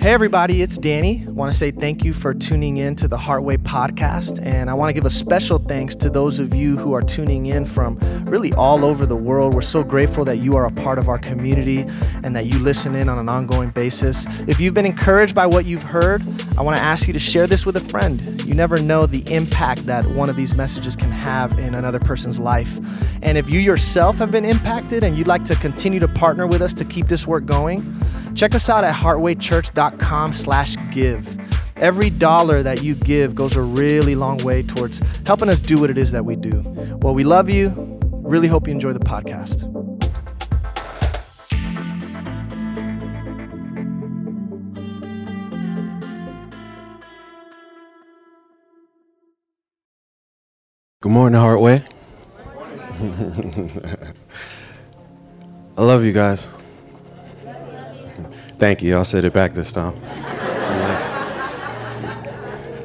Hey, everybody, it's Danny. I want to say thank you for tuning in to the Heartway podcast. And I want to give a special thanks to those of you who are tuning in from really all over the world. We're so grateful that you are a part of our community and that you listen in on an ongoing basis. If you've been encouraged by what you've heard, I want to ask you to share this with a friend. You never know the impact that one of these messages can have in another person's life. And if you yourself have been impacted and you'd like to continue to partner with us to keep this work going, check us out at heartwaychurch.com slash give. Every dollar that you give goes a really long way towards helping us do what it is that we do. Well, we love you. Really hope you enjoy the podcast. Good morning, Heartway. I love you guys. Thank you. I'll say it back this time.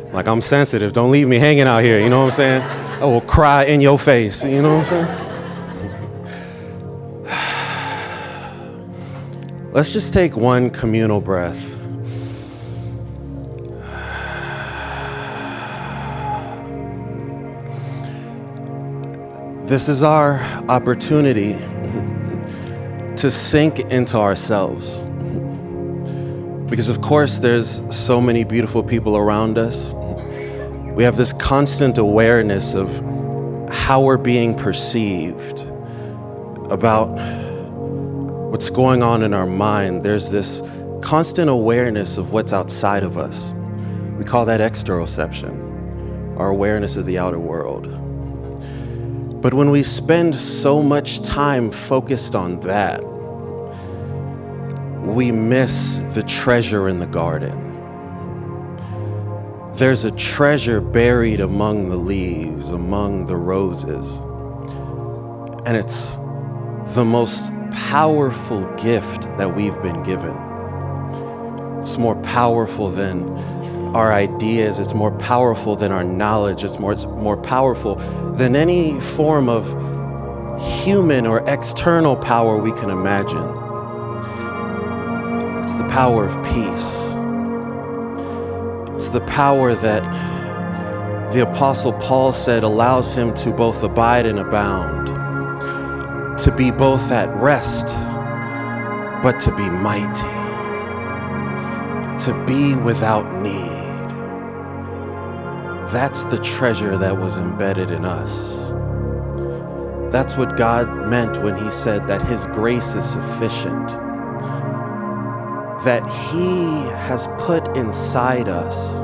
Like, like, I'm sensitive. Don't leave me hanging out here. You know what I'm saying? I will cry in your face. You know what I'm saying? Let's just take one communal breath. This is our opportunity to sink into ourselves. Because, of course, there's so many beautiful people around us. We have this constant awareness of how we're being perceived, about what's going on in our mind. There's this constant awareness of what's outside of us. We call that exteroception, our awareness of the outer world. But when we spend so much time focused on that, we miss the treasure in the garden. There's a treasure buried among the leaves, among the roses. And it's the most powerful gift that we've been given. It's more powerful than our ideas, it's more powerful than our knowledge, it's more, it's more powerful than any form of human or external power we can imagine. It's the power of peace. It's the power that the Apostle Paul said allows him to both abide and abound, to be both at rest, but to be mighty, to be without need. That's the treasure that was embedded in us. That's what God meant when He said that His grace is sufficient. That He has put inside us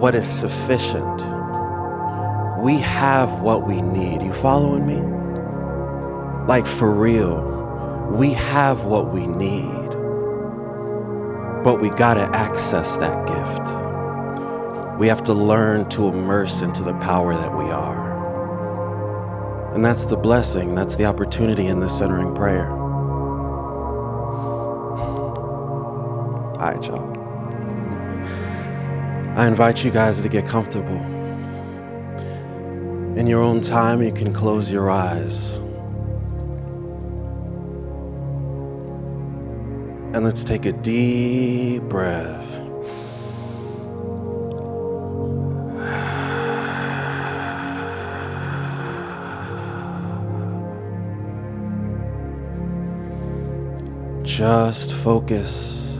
what is sufficient. We have what we need. You following me? Like for real, we have what we need. But we gotta access that gift. We have to learn to immerse into the power that we are. And that's the blessing, that's the opportunity in this centering prayer. All right, y'all. I invite you guys to get comfortable. In your own time, you can close your eyes. And let's take a deep breath. Just focus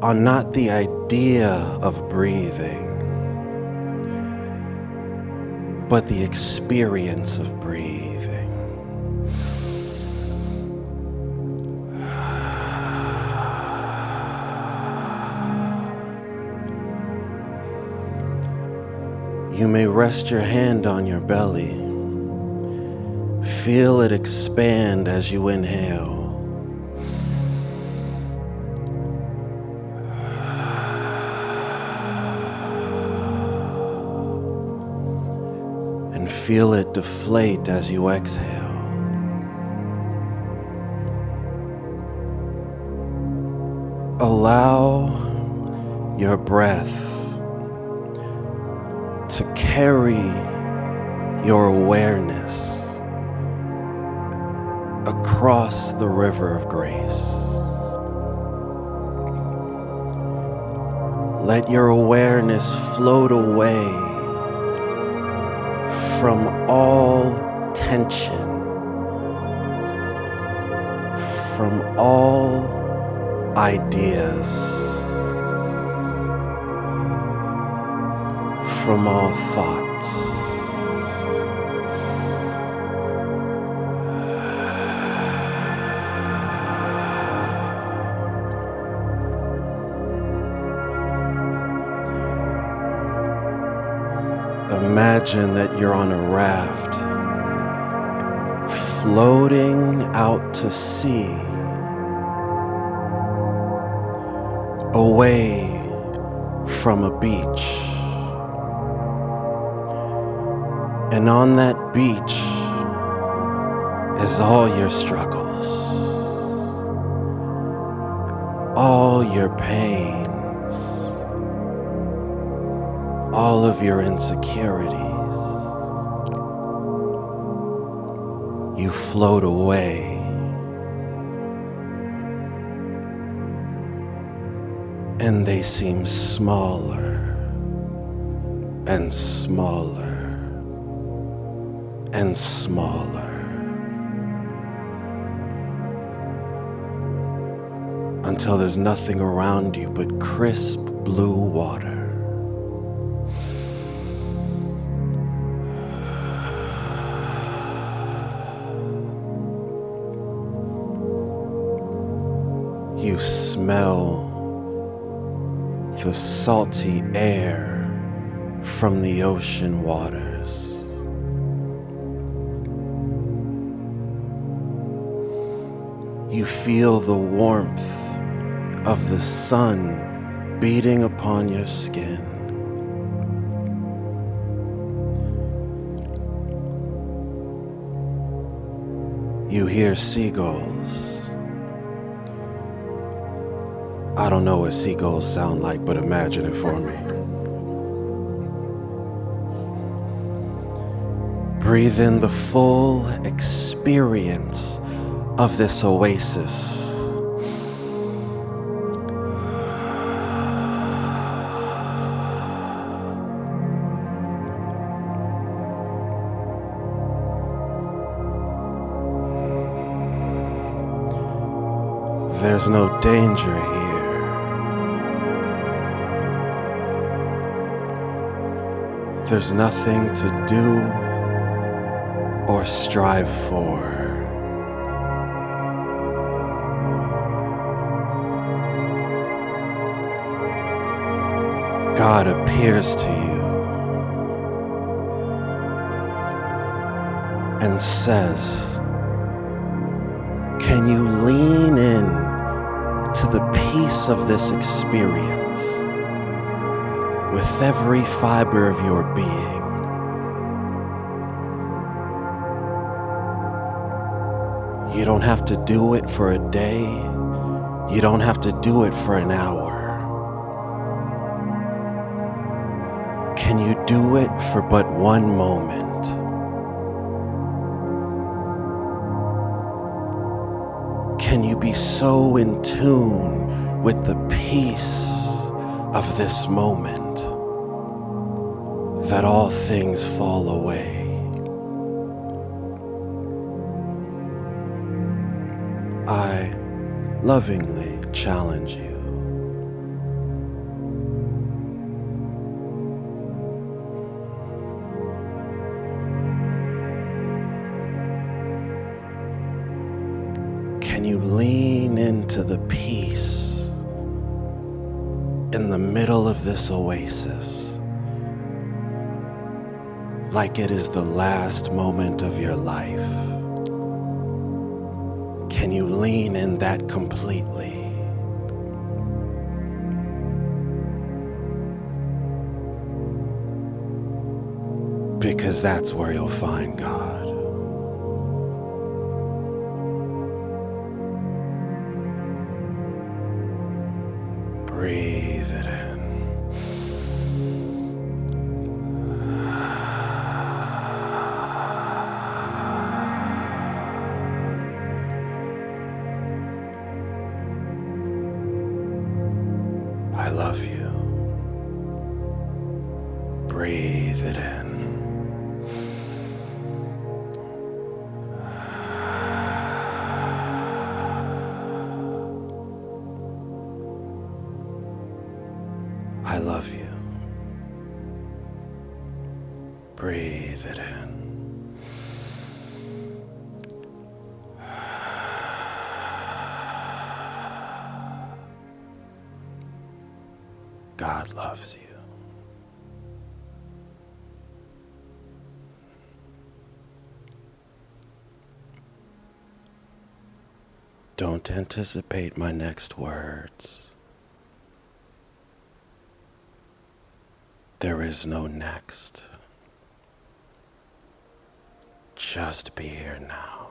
on not the idea of breathing, but the experience of breathing. Rest your hand on your belly. Feel it expand as you inhale. And feel it deflate as you exhale. Allow your breath carry your awareness across the river of grace. Let your awareness float away from all tension, from all ideas, from all thoughts. Imagine that you're on a raft floating out to sea, away from a beach. And on that beach is all your struggles, all your pains, all of your insecurities. You float away. And they seem smaller and smaller and smaller. Until there's nothing around you but crisp blue water. You smell the salty air from the ocean waters. Feel the warmth of the sun beating upon your skin. You hear seagulls. I don't know what seagulls sound like, but imagine it for me. Breathe in the full experience of this oasis. There's no danger here. There's nothing to do or strive for. God appears to you and says, Can you lean in to the peace of this experience with every fiber of your being? You don't have to do it for a day. You don't have to do it for an hour. Do it for but one moment? Can you be so in tune with the peace of this moment that all things fall away? I lovingly challenge you. In the middle of this oasis like it is the last moment of your life? Can you lean in that completely? Because that's where you'll find God. Don't anticipate my next words. There is no next. Just be here now.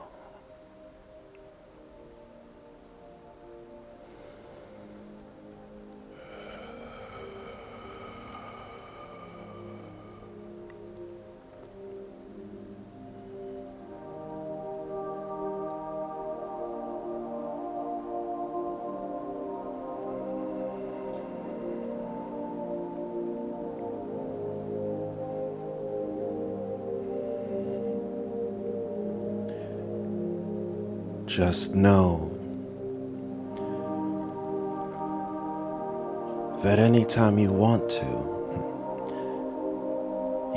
Just know that anytime you want to,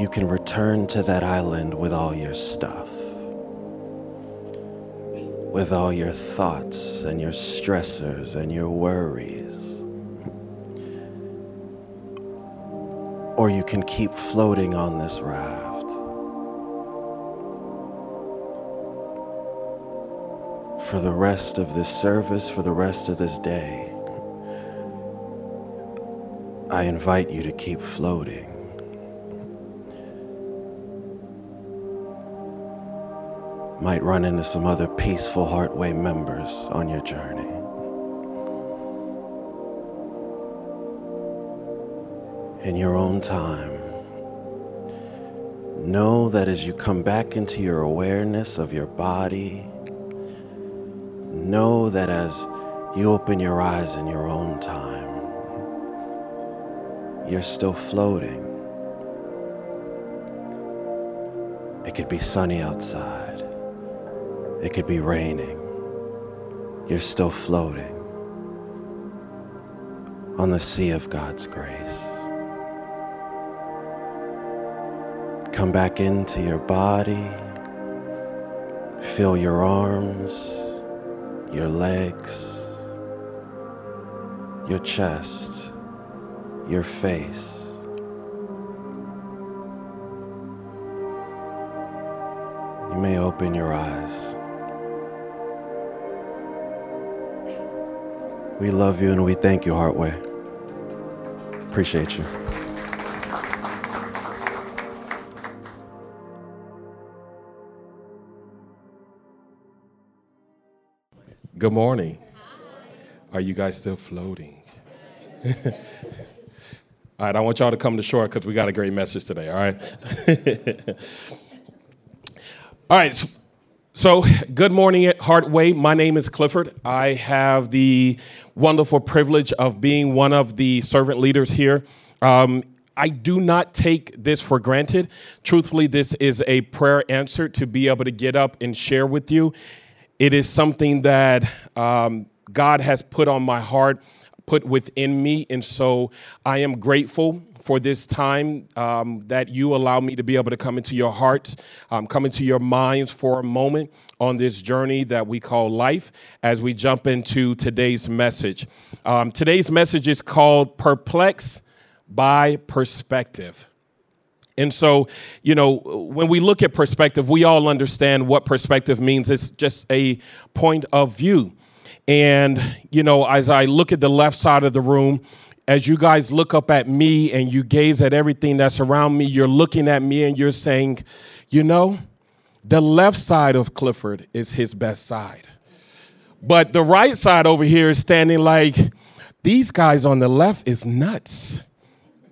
you can return to that island with all your stuff, with all your thoughts and your stressors and your worries. Or you can keep floating on this raft. For the rest of this service, for the rest of this day, I invite you to keep floating. Might run into some other peaceful Heartway members on your journey. In your own time, know that as you come back into your awareness of your body, know that as you open your eyes in your own time, you're still floating. It could be sunny outside, it could be raining. You're still floating on the sea of God's grace. Come back into your body, feel your arms your legs, your chest, your face. You may open your eyes. We love you and we thank you, Heartway. Appreciate you. Good morning. Are you guys still floating? all right, I want y'all to come to shore because we got a great message today, all right? all right, so, so good morning at Heartway. My name is Clifford. I have the wonderful privilege of being one of the servant leaders here. Um, I do not take this for granted. Truthfully, this is a prayer answer to be able to get up and share with you it is something that um, God has put on my heart, put within me. And so I am grateful for this time um, that you allow me to be able to come into your hearts, um, come into your minds for a moment on this journey that we call life as we jump into today's message. Um, today's message is called Perplex by Perspective. And so, you know, when we look at perspective, we all understand what perspective means. It's just a point of view. And, you know, as I look at the left side of the room, as you guys look up at me and you gaze at everything that's around me, you're looking at me and you're saying, you know, the left side of Clifford is his best side. But the right side over here is standing like, these guys on the left is nuts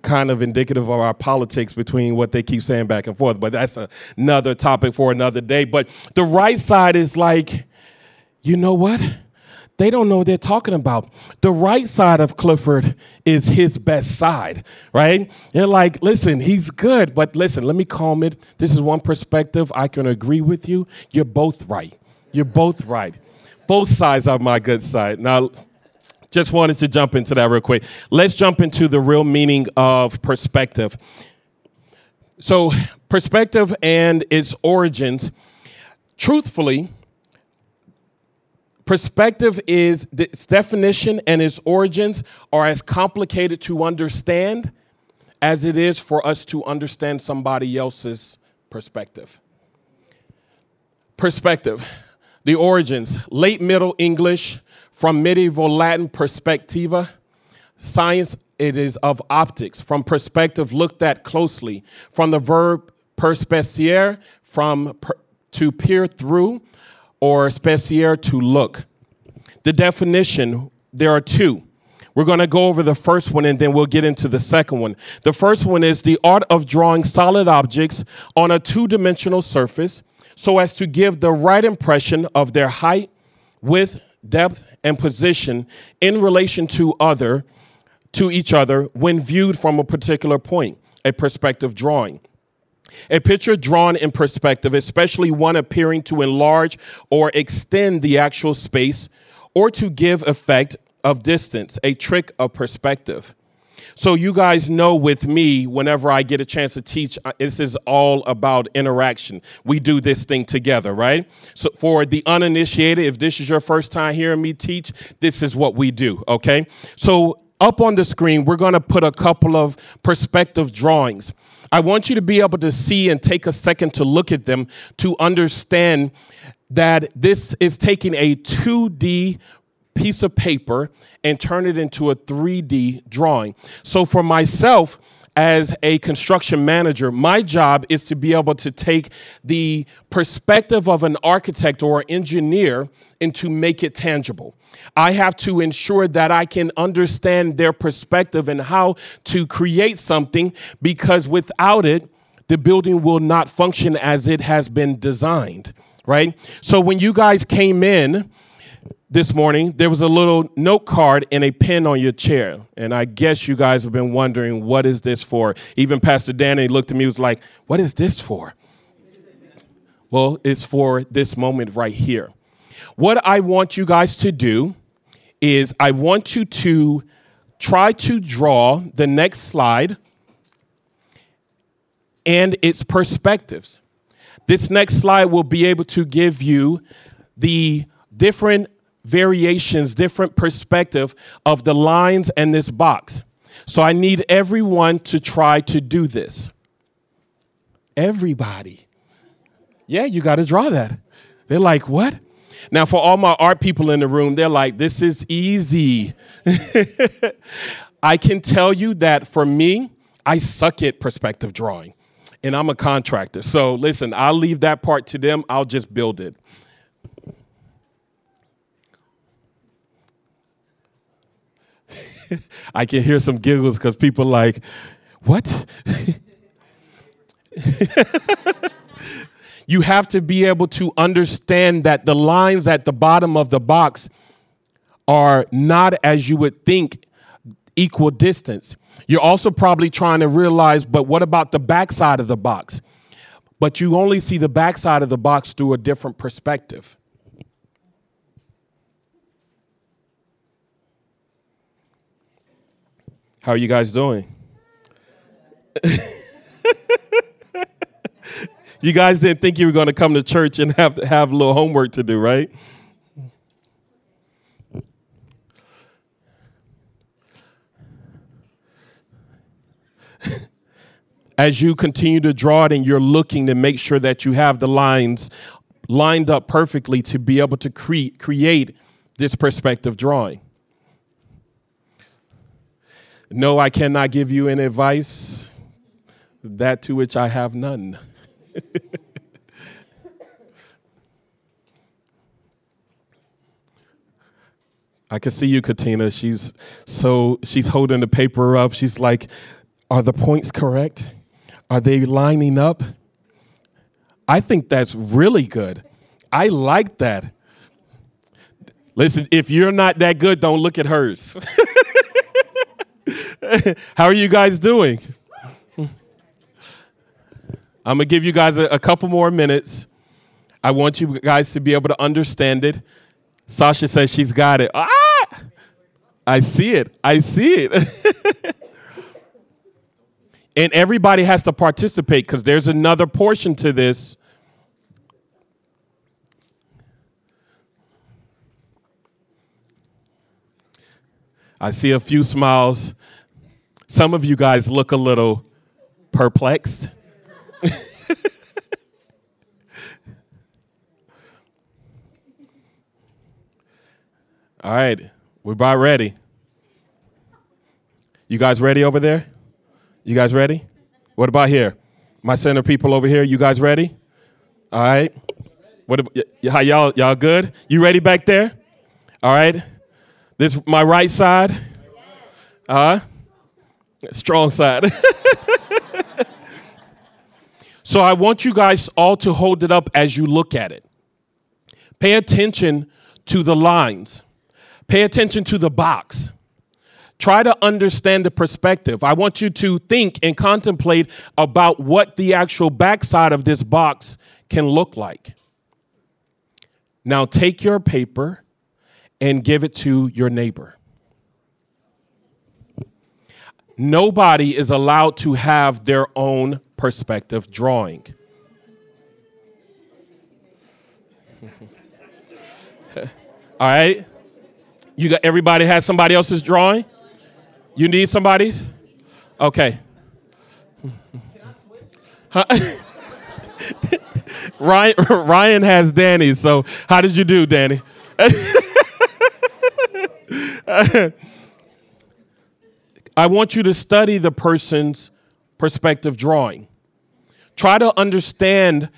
kind of indicative of our politics between what they keep saying back and forth. But that's another topic for another day. But the right side is like, you know what? they don't know what they're talking about. The right side of Clifford is his best side, right? They're like, listen, he's good, but listen, let me calm it. This is one perspective. I can agree with you. You're both right. You're both right. Both sides are my good side. Now, just wanted to jump into that real quick. Let's jump into the real meaning of perspective. So, perspective and its origins, truthfully, perspective is its definition and its origins are as complicated to understand as it is for us to understand somebody else's perspective. Perspective, the origins, late Middle English from medieval Latin perspectiva, science it is of optics, from perspective looked at closely, from the verb perspiciere, from per, to peer through, or spiciere to look. The definition, there are two. We're going to go over the first one and then we'll get into the second one. The first one is the art of drawing solid objects on a two dimensional surface so as to give the right impression of their height, width, depth, and position in relation to other to each other when viewed from a particular point, a perspective drawing. A picture drawn in perspective, especially one appearing to enlarge or extend the actual space or to give effect of distance, a trick of perspective. So, you guys know with me, whenever I get a chance to teach, uh, this is all about interaction. We do this thing together, right? So, for the uninitiated, if this is your first time hearing me teach, this is what we do, okay? So, up on the screen, we're to put a couple of perspective drawings. I want you to be able to see and take a second to look at them to understand that this is taking a 2D piece of paper and turn it into a 3D drawing. So for myself, as a construction manager, my job is to be able to take the perspective of an architect or engineer and to make it tangible. I have to ensure that I can understand their perspective and how to create something because without it, the building will not function as it has been designed, right? So when you guys came in, this morning, there was a little note card and a pen on your chair. And I guess you guys have been wondering, what is this for? Even Pastor Danny looked at me was like, what is this for? Well, it's for this moment right here. What I want you guys to do is I want you to try to draw the next slide and its perspectives. This next slide will be able to give you the different variations, different perspective of the lines and this box. So I need everyone to try to do this. Everybody. Yeah, you got to draw that. They're like, what? Now, for all my art people in the room, they're like, this is easy. I can tell you that for me, I suck at perspective drawing, and I'm a contractor. So listen, I'll leave that part to them, I'll just build it. I can hear some giggles because people like, what? you have to be able to understand that the lines at the bottom of the box are not as you would think equal distance. You're also probably trying to realize, but what about the backside of the box? But you only see the backside of the box through a different perspective. How are you guys doing? you guys didn't think you were going to come to church and have to have a little homework to do, right? As you continue to draw it and you're looking to make sure that you have the lines lined up perfectly to be able to cre- create this perspective drawing. No, I cannot give you any advice, that to which I have none. I can see you, Katina. She's so she's holding the paper up. She's like, "Are the points correct? Are they lining up?" I think that's really good. I like that. Listen, if you're not that good, don't look at hers. How are you guys doing? I'm gonna give you guys a, a, couple more minutes. I want you guys to be able to understand it. Sasha says she's got it. Ah! I see it. I see it. and everybody has to participate because there's another portion to this I see a few smiles. Some of you guys look a little perplexed. All right, we're about ready. You guys ready over there? You guys ready? What about here? My center people over here, you guys ready? All right. What how y'all y'all good? You ready back there? All right. This my right side. Uh, strong side. so I want you guys all to hold it up as you look at it. Pay attention to the lines. Pay attention to the box. Try to understand the perspective. I want you to think and contemplate about what the actual backside of this box can look like. Now take your paper and give it to your neighbor. Nobody is allowed to have their own perspective drawing. All right? You got everybody has somebody else's drawing? You need somebody's? Okay. Ryan, Ryan has Danny, so how did you do, Danny? I want you to study the person's perspective drawing. Try to understand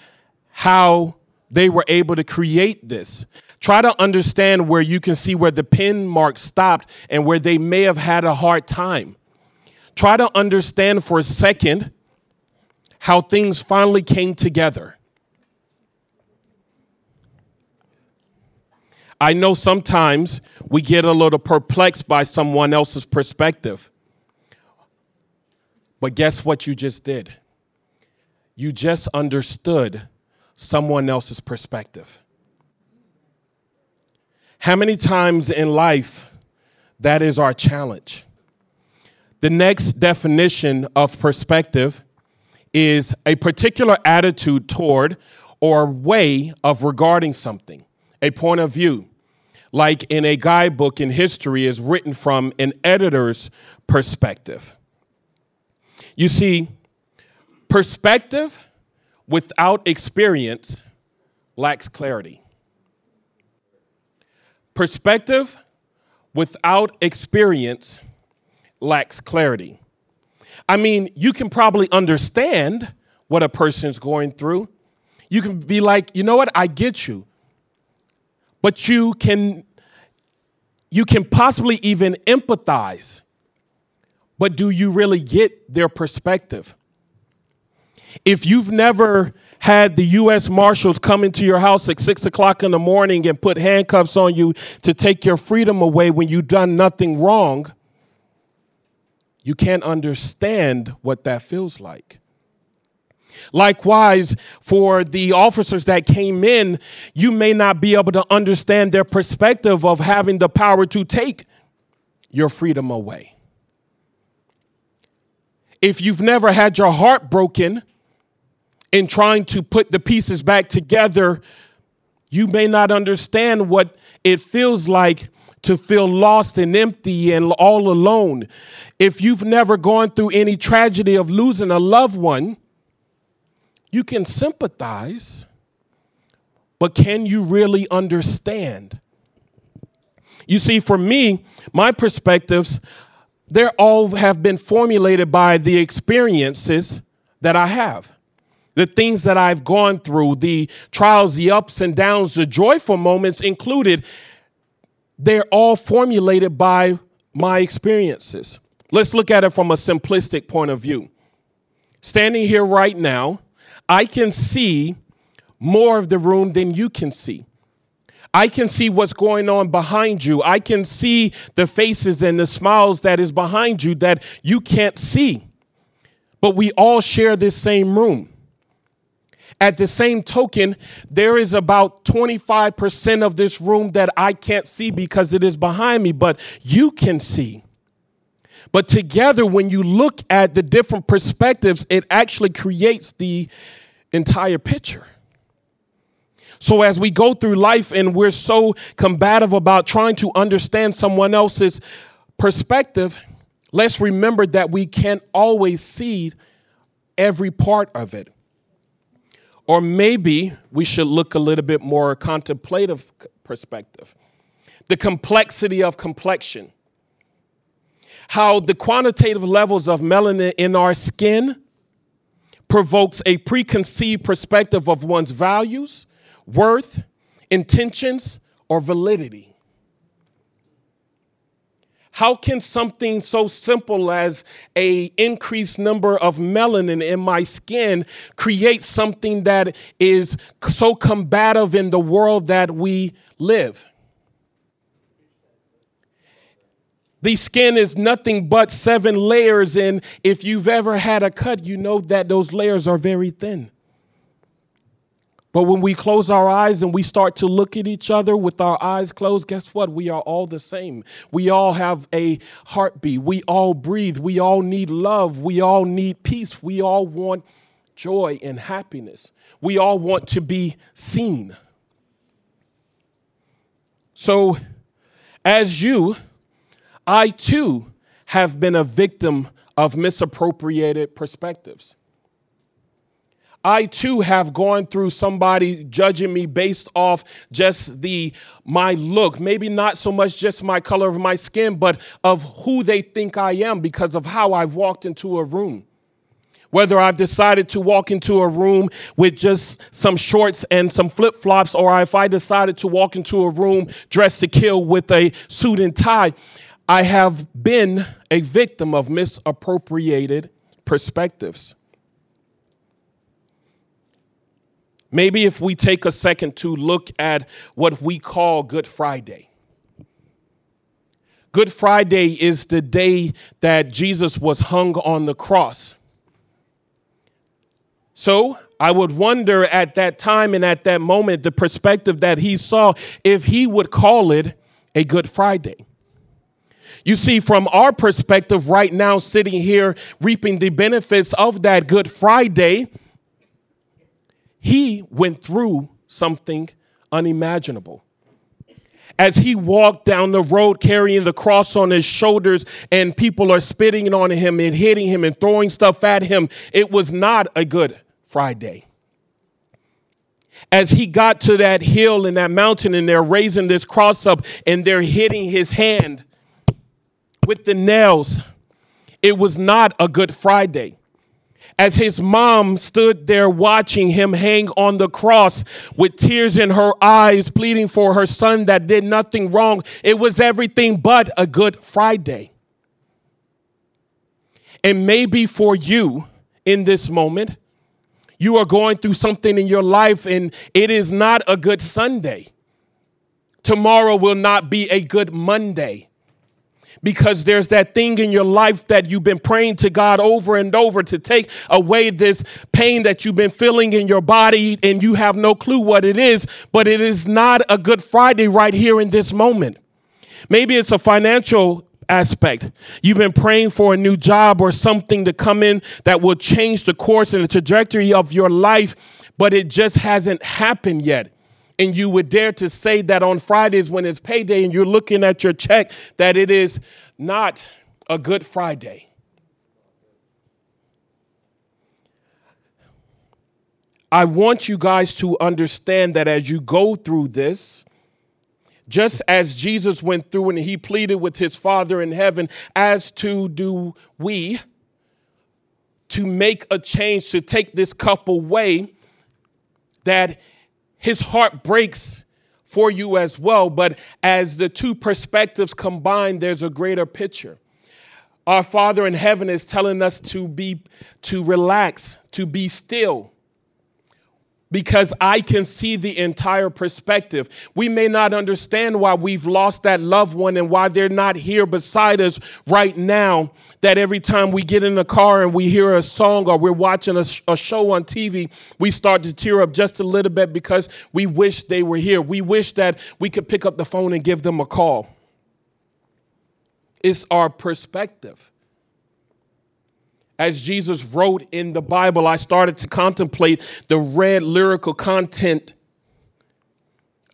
how they were able to create this. Try to understand where you can see where the pen mark stopped and where they may have had a hard time. Try to understand for a second how things finally came together. I know sometimes we get a little perplexed by someone else's perspective. But guess what you just did? You just understood someone else's perspective. How many times in life that is our challenge? The next definition of perspective is a particular attitude toward or way of regarding something, a point of view like in a guidebook in history, is written from an editor's perspective. You see, perspective without experience lacks clarity. Perspective without experience lacks clarity. I mean, you can probably understand what a person's going through. You can be like, you know what, I get you but you can you can possibly even empathize but do you really get their perspective if you've never had the U.S. Marshals come into your house at six o'clock in the morning and put handcuffs on you to take your freedom away when you've done nothing wrong, you can't understand what that feels like. Likewise, for the officers that came in, you may not be able to understand their perspective of having the power to take your freedom away. If you've never had your heart broken in trying to put the pieces back together, you may not understand what it feels like to feel lost and empty and all alone. If you've never gone through any tragedy of losing a loved one, you can sympathize, but can you really understand? You see, for me, my perspectives, they all have been formulated by the experiences that I have. The things that I've gone through, the trials, the ups and downs, the joyful moments included, they're all formulated by my experiences. Let's look at it from a simplistic point of view. Standing here right now, I can see more of the room than you can see. I can see what's going on behind you. I can see the faces and the smiles that is behind you that you can't see. But we all share this same room. At the same token, there is about 25% of this room that I can't see because it is behind me, but you can see. But together, when you look at the different perspectives, it actually creates the entire picture. So, as we go through life and we're so combative about trying to understand someone else's perspective, let's remember that we can't always see every part of it. Or maybe we should look a little bit more contemplative perspective. The complexity of complexion. How the quantitative levels of melanin in our skin provokes a preconceived perspective of one's values, worth, intentions, or validity. How can something so simple as a increased number of melanin in my skin create something that is so combative in the world that we live? The skin is nothing but seven layers, and if you've ever had a cut, you know that those layers are very thin. But when we close our eyes and we start to look at each other with our eyes closed, guess what? We are all the same. We all have a heartbeat. We all breathe. We all need love. We all need peace. We all want joy and happiness. We all want to be seen. So, as you, I too have been a victim of misappropriated perspectives. I too have gone through somebody judging me based off just the my look, maybe not so much just my color of my skin, but of who they think I am because of how I've walked into a room. Whether I've decided to walk into a room with just some shorts and some flip flops, or if I decided to walk into a room dressed to kill with a suit and tie, I have been a victim of misappropriated perspectives. Maybe if we take a second to look at what we call Good Friday. Good Friday is the day that Jesus was hung on the cross. So I would wonder at that time and at that moment, the perspective that he saw, if he would call it a Good Friday. You see, from our perspective right now, sitting here reaping the benefits of that Good Friday, he went through something unimaginable. As he walked down the road carrying the cross on his shoulders, and people are spitting on him and hitting him and throwing stuff at him, it was not a good Friday. As he got to that hill and that mountain, and they're raising this cross up and they're hitting his hand with the nails, it was not a good Friday as his mom stood there watching him hang on the cross with tears in her eyes, pleading for her son that did nothing wrong. It was everything but a good Friday. And maybe for you in this moment, you are going through something in your life and it is not a good Sunday. Tomorrow will not be a good Monday because there's that thing in your life that you've been praying to God over and over to take away this pain that you've been feeling in your body and you have no clue what it is, but it is not a Good Friday right here in this moment. Maybe it's a financial aspect. You've been praying for a new job or something to come in that will change the course and the trajectory of your life, but it just hasn't happened yet and you would dare to say that on Fridays when it's payday and you're looking at your check, that it is not a good Friday. I want you guys to understand that as you go through this, just as Jesus went through and he pleaded with his Father in heaven, as to do we, to make a change, to take this cup away, that his heart breaks for you as well. But as the two perspectives combine, there's a greater picture. Our Father in heaven is telling us to be to relax, to be still. Because I can see the entire perspective. We may not understand why we've lost that loved one and why they're not here beside us right now. That every time we get in the car and we hear a song or we're watching a, a, show on TV, we start to tear up just a little bit because we wish they were here. We wish that we could pick up the phone and give them a call. It's our perspective as Jesus wrote in the Bible, I started to contemplate the red lyrical content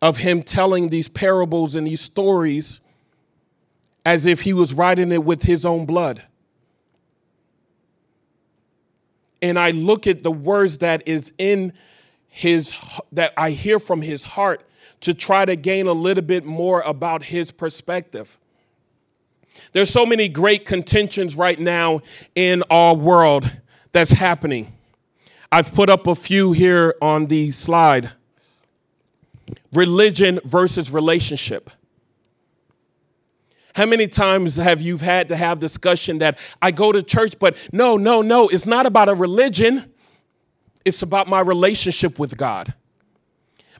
of him telling these parables and these stories as if he was writing it with his own blood. And I look at the words that is in his that I hear from his heart to try to gain a little bit more about his perspective. There's so many great contentions right now in our world that's happening. I've put up a few here on the slide. Religion versus relationship. How many times have you had to have discussion that I go to church, but no, no, no, it's not about a religion. It's about my relationship with God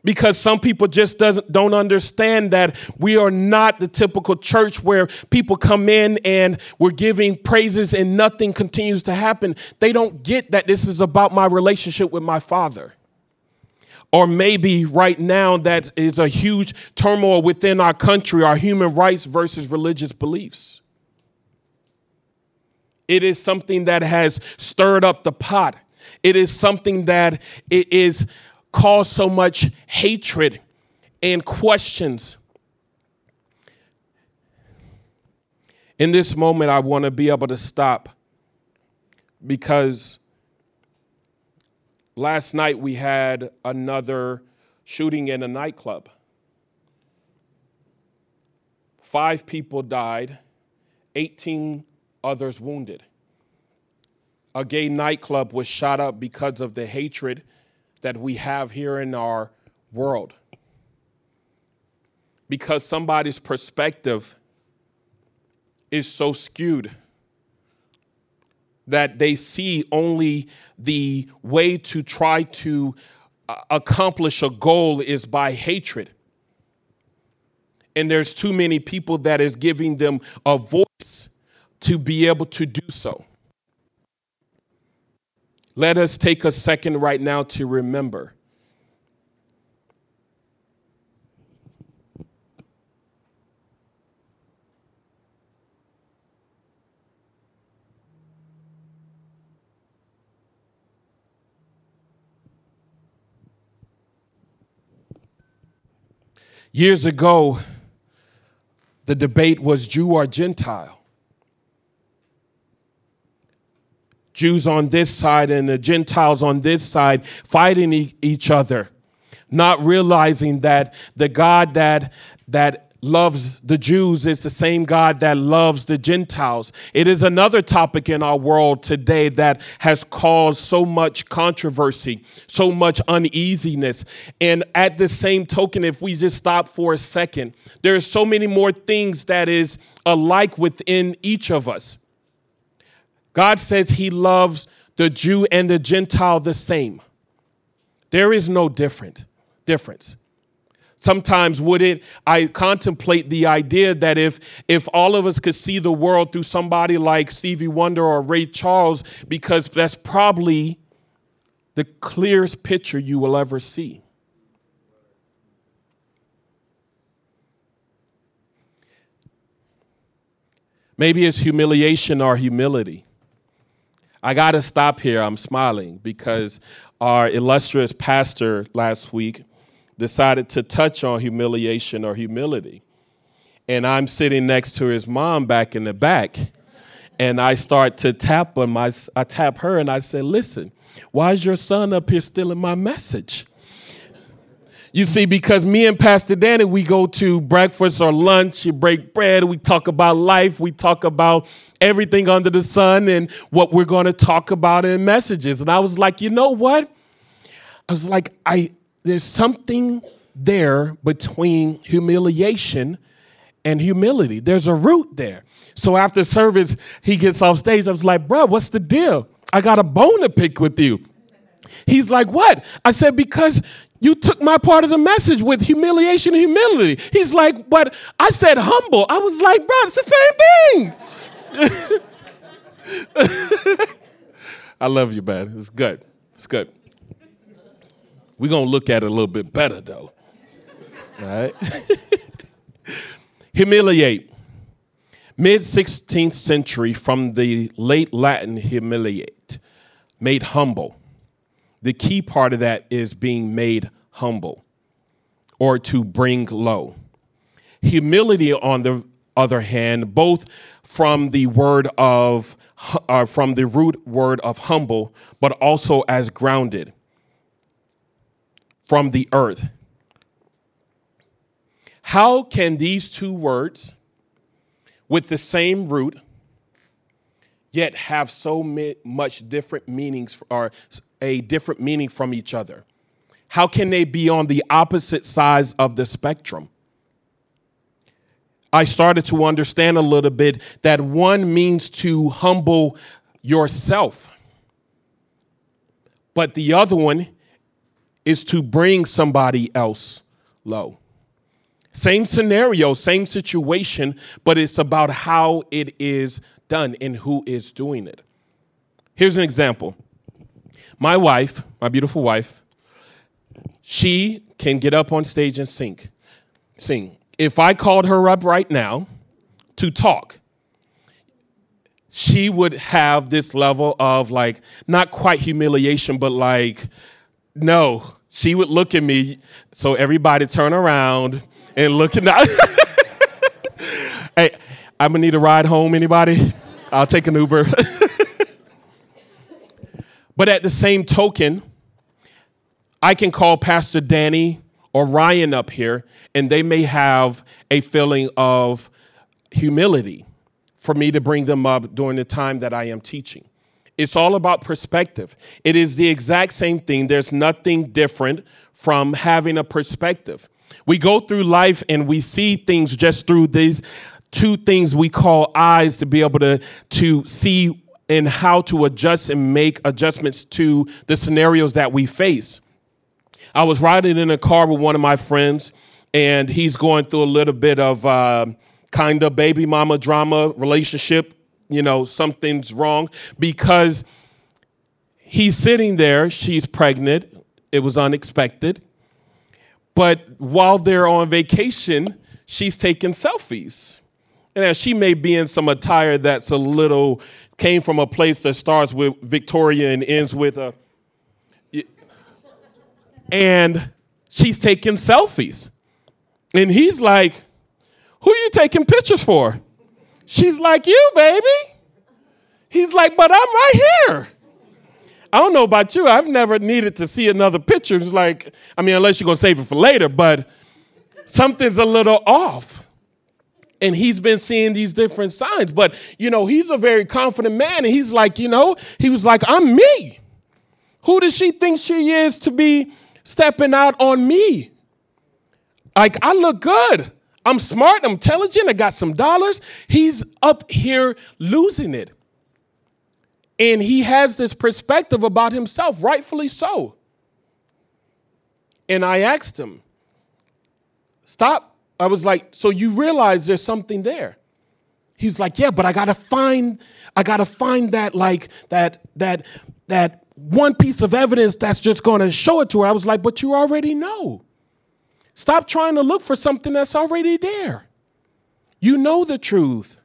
because some people just doesn't don't understand that we are not the typical church where people come in and we're giving praises and nothing continues to happen. They don't get that this is about my relationship with my father. Or maybe right now that is a huge turmoil within our country our human rights versus religious beliefs. It is something that has stirred up the pot. It is something that it is cause so much hatred and questions. In this moment, I want to be able to stop because last night we had another shooting in a nightclub. Five people died, 18 others wounded. A gay nightclub was shot up because of the hatred that we have here in our world. Because somebody's perspective is so skewed that they see only the way to try to uh, accomplish a goal is by hatred. And there's too many people that is giving them a voice to be able to do so. Let us take a second right now to remember. Years ago, the debate was Jew or Gentile. Jews on this side and the Gentiles on this side fighting e- each other, not realizing that the God that that loves the Jews is the same God that loves the Gentiles. It is another topic in our world today that has caused so much controversy, so much uneasiness. And at the same token, if we just stop for a second, there are so many more things that is alike within each of us. God says he loves the Jew and the Gentile the same. There is no different difference. Sometimes would it I contemplate the idea that if if all of us could see the world through somebody like Stevie Wonder or Ray Charles because that's probably the clearest picture you will ever see. Maybe it's humiliation or humility. I got to stop here. I'm smiling because our illustrious pastor last week decided to touch on humiliation or humility. And I'm sitting next to his mom back in the back. And I start to tap on my, I tap her and I say, Listen, why is your son up here stealing my message? You see, because me and Pastor Danny, we go to breakfast or lunch, you break bread, we talk about life, we talk about everything under the sun and what we're going to talk about in messages. And I was like, you know what? I was like, I there's something there between humiliation and humility. There's a root there. So after service, he gets off stage. I was like, bro, what's the deal? I got a bone to pick with you. He's like, What? I said, Because you took my part of the message with humiliation and humility. He's like, But I said humble. I was like, Bro, it's the same thing. I love you, man. It's good. It's good. We're going to look at it a little bit better, though. All right? Humiliate. Mid 16th century, from the late Latin humiliate, made humble. The key part of that is being made humble or to bring low. Humility, on the other hand, both from the word of uh, from the root word of humble, but also as grounded from the earth. How can these two words, with the same root, yet have so much different meanings or a different meaning from each other? How can they be on the opposite sides of the spectrum? I started to understand a little bit that one means to humble yourself, but the other one is to bring somebody else low. Same scenario, same situation, but it's about how it is done and who is doing it. Here's an example. My wife, my beautiful wife, she can get up on stage and sing. Sing if I called her up right now to talk, she would have this level of like, not quite humiliation, but like, no. She would look at me, so everybody turn around and look at me. hey, I'm gonna need a ride home, anybody? I'll take an Uber. but at the same token, I can call Pastor Danny or Ryan up here, and they may have a feeling of humility for me to bring them up during the time that I am teaching. It's all about perspective. It is the exact same thing. There's nothing different from having a perspective. We go through life and we see things just through these two things we call eyes to be able to, to see and how to adjust and make adjustments to the scenarios that we face. I was riding in a car with one of my friends, and he's going through a little bit of uh, kind of baby mama drama relationship. You know, something's wrong because he's sitting there, she's pregnant. It was unexpected. But while they're on vacation, she's taking selfies. And she may be in some attire that's a little, came from a place that starts with Victoria and ends with a and she's taking selfies. And he's like, Who are you taking pictures for? She's like, You, baby. He's like, But I'm right here. I don't know about you. I've never needed to see another picture. It's like, I mean, unless you're going to save it for later, but something's a little off. And he's been seeing these different signs. But, you know, he's a very confident man. And he's like, you know, he was like, I'm me. Who does she think she is to be stepping out on me. Like, I look good. I'm smart, I'm intelligent, I got some dollars. He's up here losing it. And he has this perspective about himself, rightfully so. And I asked him, Stop. I was like, So you realize there's something there? He's like, Yeah, but I gotta find, I gotta find that, like, that, that, that one piece of evidence that's just to show it to her. I was like, but you already know. Stop trying to look for something that's already there. You know the truth.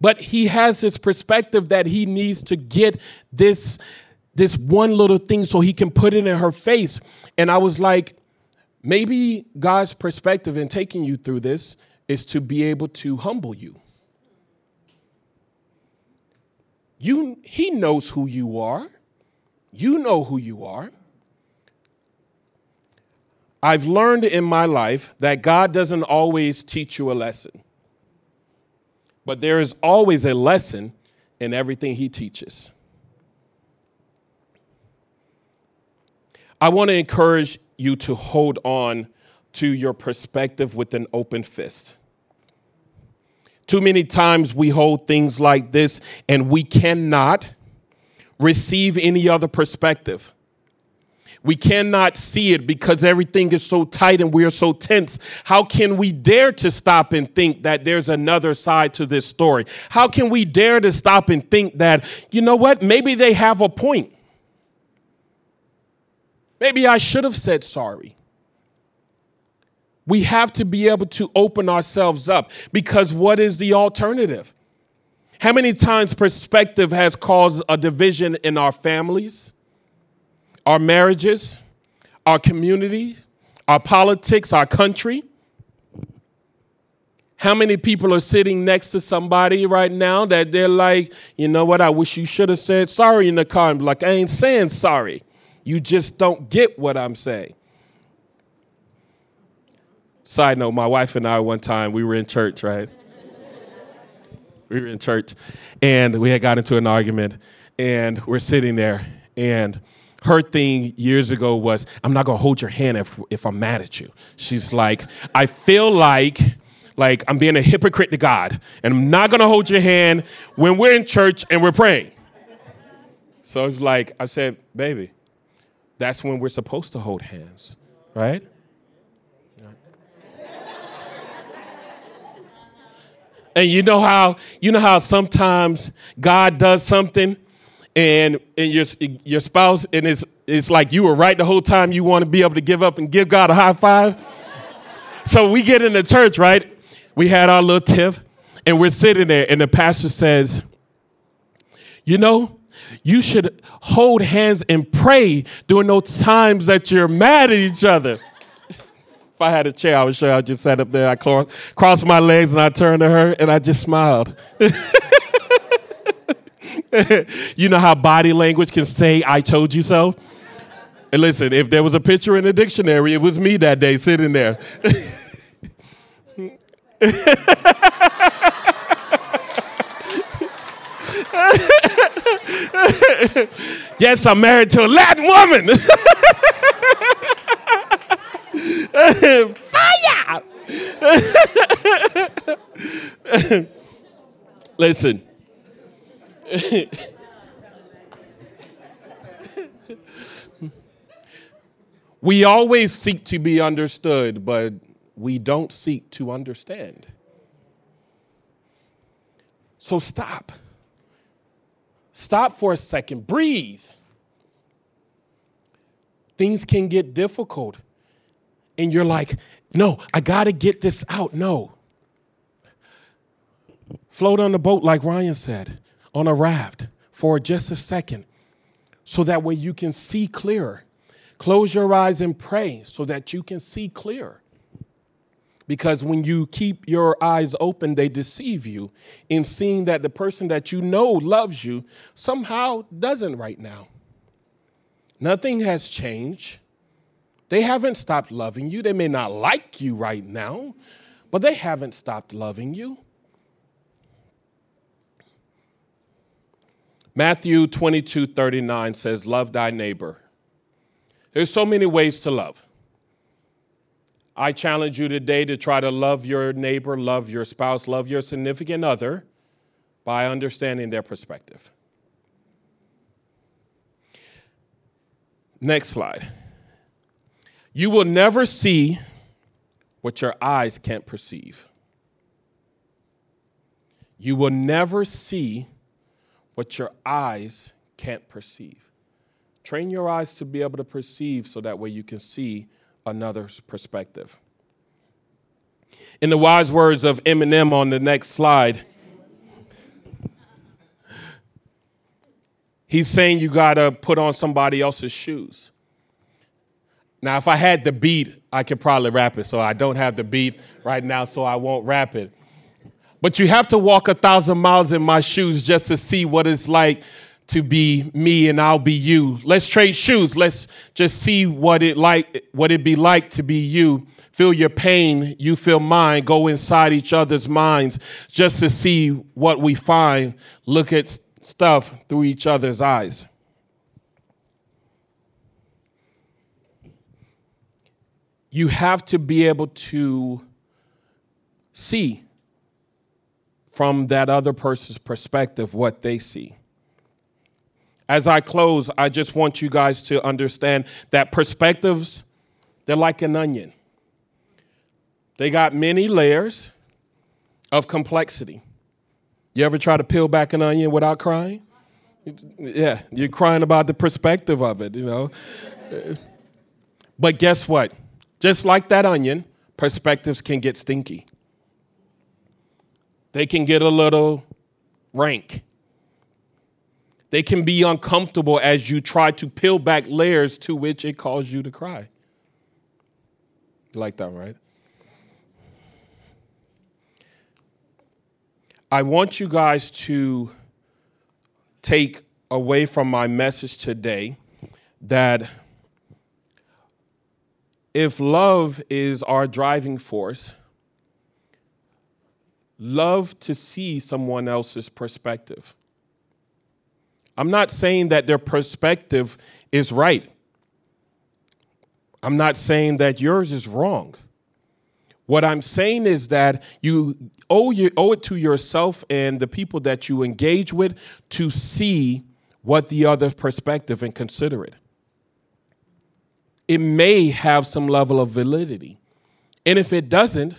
But he has this perspective that he needs to get this, this one little thing so he can put it in her face. And I was like, maybe God's perspective in taking you through this is to be able to humble you. You, he knows who you are. You know who you are. I've learned in my life that God doesn't always teach you a lesson, but there is always a lesson in everything He teaches. I want to encourage you to hold on to your perspective with an open fist. Too many times we hold things like this and we cannot receive any other perspective. We cannot see it because everything is so tight and we are so tense. How can we dare to stop and think that there's another side to this story? How can we dare to stop and think that, you know what, maybe they have a point? Maybe I should have said sorry. We have to be able to open ourselves up because what is the alternative? How many times perspective has caused a division in our families, our marriages, our community, our politics, our country? How many people are sitting next to somebody right now that they're like, you know what, I wish you should have said sorry in the car and like, I ain't saying sorry. You just don't get what I'm saying. Side note, my wife and I, one time, we were in church, right? we were in church and we had got into an argument and we're sitting there and her thing years ago was i'm not to hold your hand if, if i'm mad at you she's like i feel like like i'm being a hypocrite to god and i'm not to hold your hand when we're in church and we're praying so it's like i said baby that's when we're supposed to hold hands right And you know how you know how sometimes God does something and, and your, your spouse and it's, it's like you were right the whole time you want to be able to give up and give God a high five. so we get in the church, right? We had our little tiff and we're sitting there and the pastor says, you know, you should hold hands and pray during those times that you're mad at each other. If I had a chair, I would show you. I just sat up there, I crossed, my legs, and I turned to her, and I just smiled. you know how body language can say, I told you so? And listen, if there was a picture in the dictionary, it was me that day sitting there. yes, I'm married to a Latin woman. Fire! Listen. we always seek to be understood, but we don't seek to understand. So stop. Stop for a second. Breathe. Things can get difficult and you're like, no, I got to get this out. No. Float on the boat, like Ryan said, on a raft for just a second, so that way you can see clearer. Close your eyes and pray so that you can see clearer. Because when you keep your eyes open, they deceive you in seeing that the person that you know loves you somehow doesn't right now. Nothing has changed. They haven't stopped loving you. They may not like you right now, but they haven't stopped loving you. Matthew 22 39 says, Love thy neighbor. There's so many ways to love. I challenge you today to try to love your neighbor, love your spouse, love your significant other by understanding their perspective. Next slide. You will never see what your eyes can't perceive. You will never see what your eyes can't perceive. Train your eyes to be able to perceive so that way you can see another's perspective. In the wise words of Eminem on the next slide, he's saying you got to put on somebody else's shoes. Now, if I had the beat, I could probably rap it. So I don't have the beat right now, so I won't rap it. But you have to walk a thousand miles in my shoes just to see what it's like to be me and I'll be you. Let's trade shoes. Let's just see what it like what it be like to be you. Feel your pain, you feel mine. Go inside each other's minds just to see what we find. Look at stuff through each other's eyes. you have to be able to see from that other person's perspective what they see. As I close, I just want you guys to understand that perspectives, they're like an onion. They got many layers of complexity. You ever try to peel back an onion without crying? Yeah, you're crying about the perspective of it, you know. but guess what? Just like that onion, perspectives can get stinky. They can get a little rank. They can be uncomfortable as you try to peel back layers to which it caused you to cry. You like that, right? I want you guys to take away from my message today that if love is our driving force, love to see someone else's perspective. I'm not saying that their perspective is right. I'm not saying that yours is wrong. What I'm saying is that you owe, owe it to yourself and the people that you engage with to see what the other perspective and consider it. It may have some level of validity. And if it doesn't,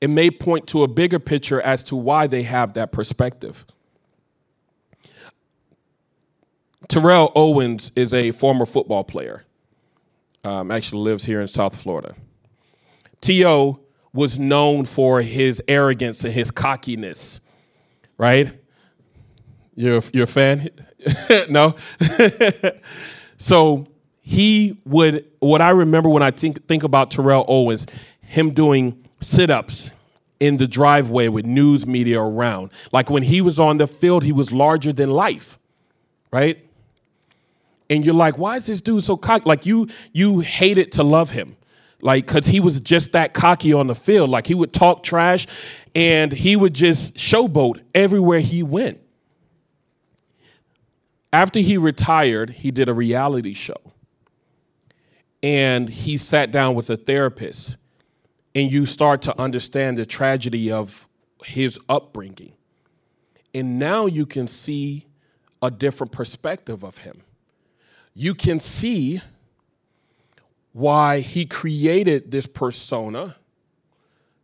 it may point to a bigger picture as to why they have that perspective. Terrell Owens is a former football player. Um, actually lives here in South Florida. T.O. was known for his arrogance and his cockiness, right? You're, you're a fan? no? so he would, what I remember when I think, think about Terrell Owens, him doing sit ups in the driveway with news media around. Like when he was on the field, he was larger than life, right? And you're like, why is this dude so cocky? Like you, you hated to love him, like because he was just that cocky on the field. Like he would talk trash, and he would just showboat everywhere he went. After he retired, he did a reality show, and he sat down with a therapist and you start to understand the tragedy of his upbringing. And now you can see a different perspective of him. You can see why he created this persona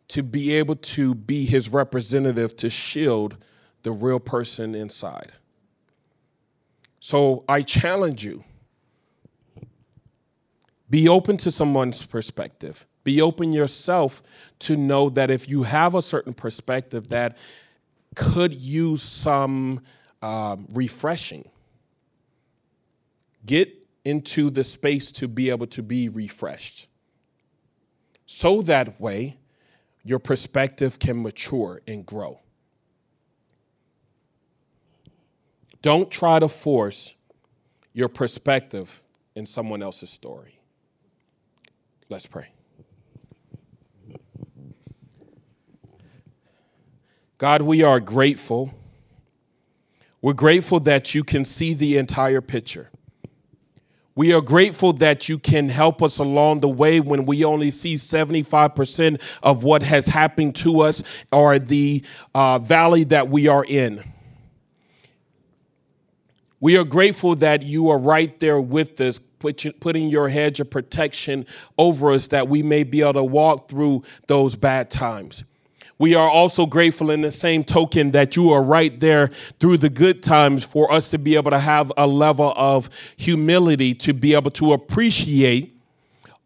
to be able to be his representative to shield the real person inside. So I challenge you be open to someone's perspective be open yourself to know that if you have a certain perspective that could use some um, refreshing, get into the space to be able to be refreshed. So that way, your perspective can mature and grow. Don't try to force your perspective in someone else's story. Let's pray. God, we are grateful. We're grateful that you can see the entire picture. We are grateful that you can help us along the way when we only see 75% of what has happened to us or the uh, valley that we are in. We are grateful that you are right there with us, putting your hedge of protection over us that we may be able to walk through those bad times. We are also grateful in the same token that you are right there through the good times for us to be able to have a level of humility to be able to appreciate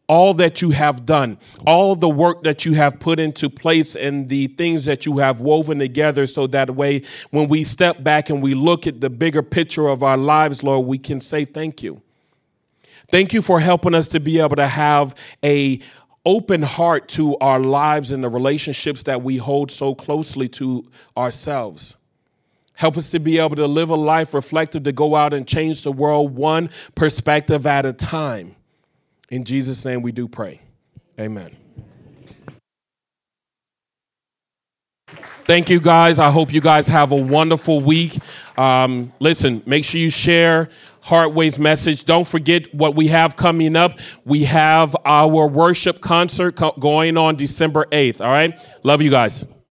all that you have done, all the work that you have put into place, and the things that you have woven together, so that way, when we step back and we look at the bigger picture of our lives, Lord, we can say thank you. Thank you for helping us to be able to have a open heart to our lives and the relationships that we hold so closely to ourselves. Help us to be able to live a life reflective to go out and change the world one perspective at a time. In Jesus' name we do pray. Amen. Thank you guys. I hope you guys have a wonderful week. Um, listen, make sure you share Heartway's message. Don't forget what we have coming up. We have our worship concert co- going on December 8th. All right. Love you guys.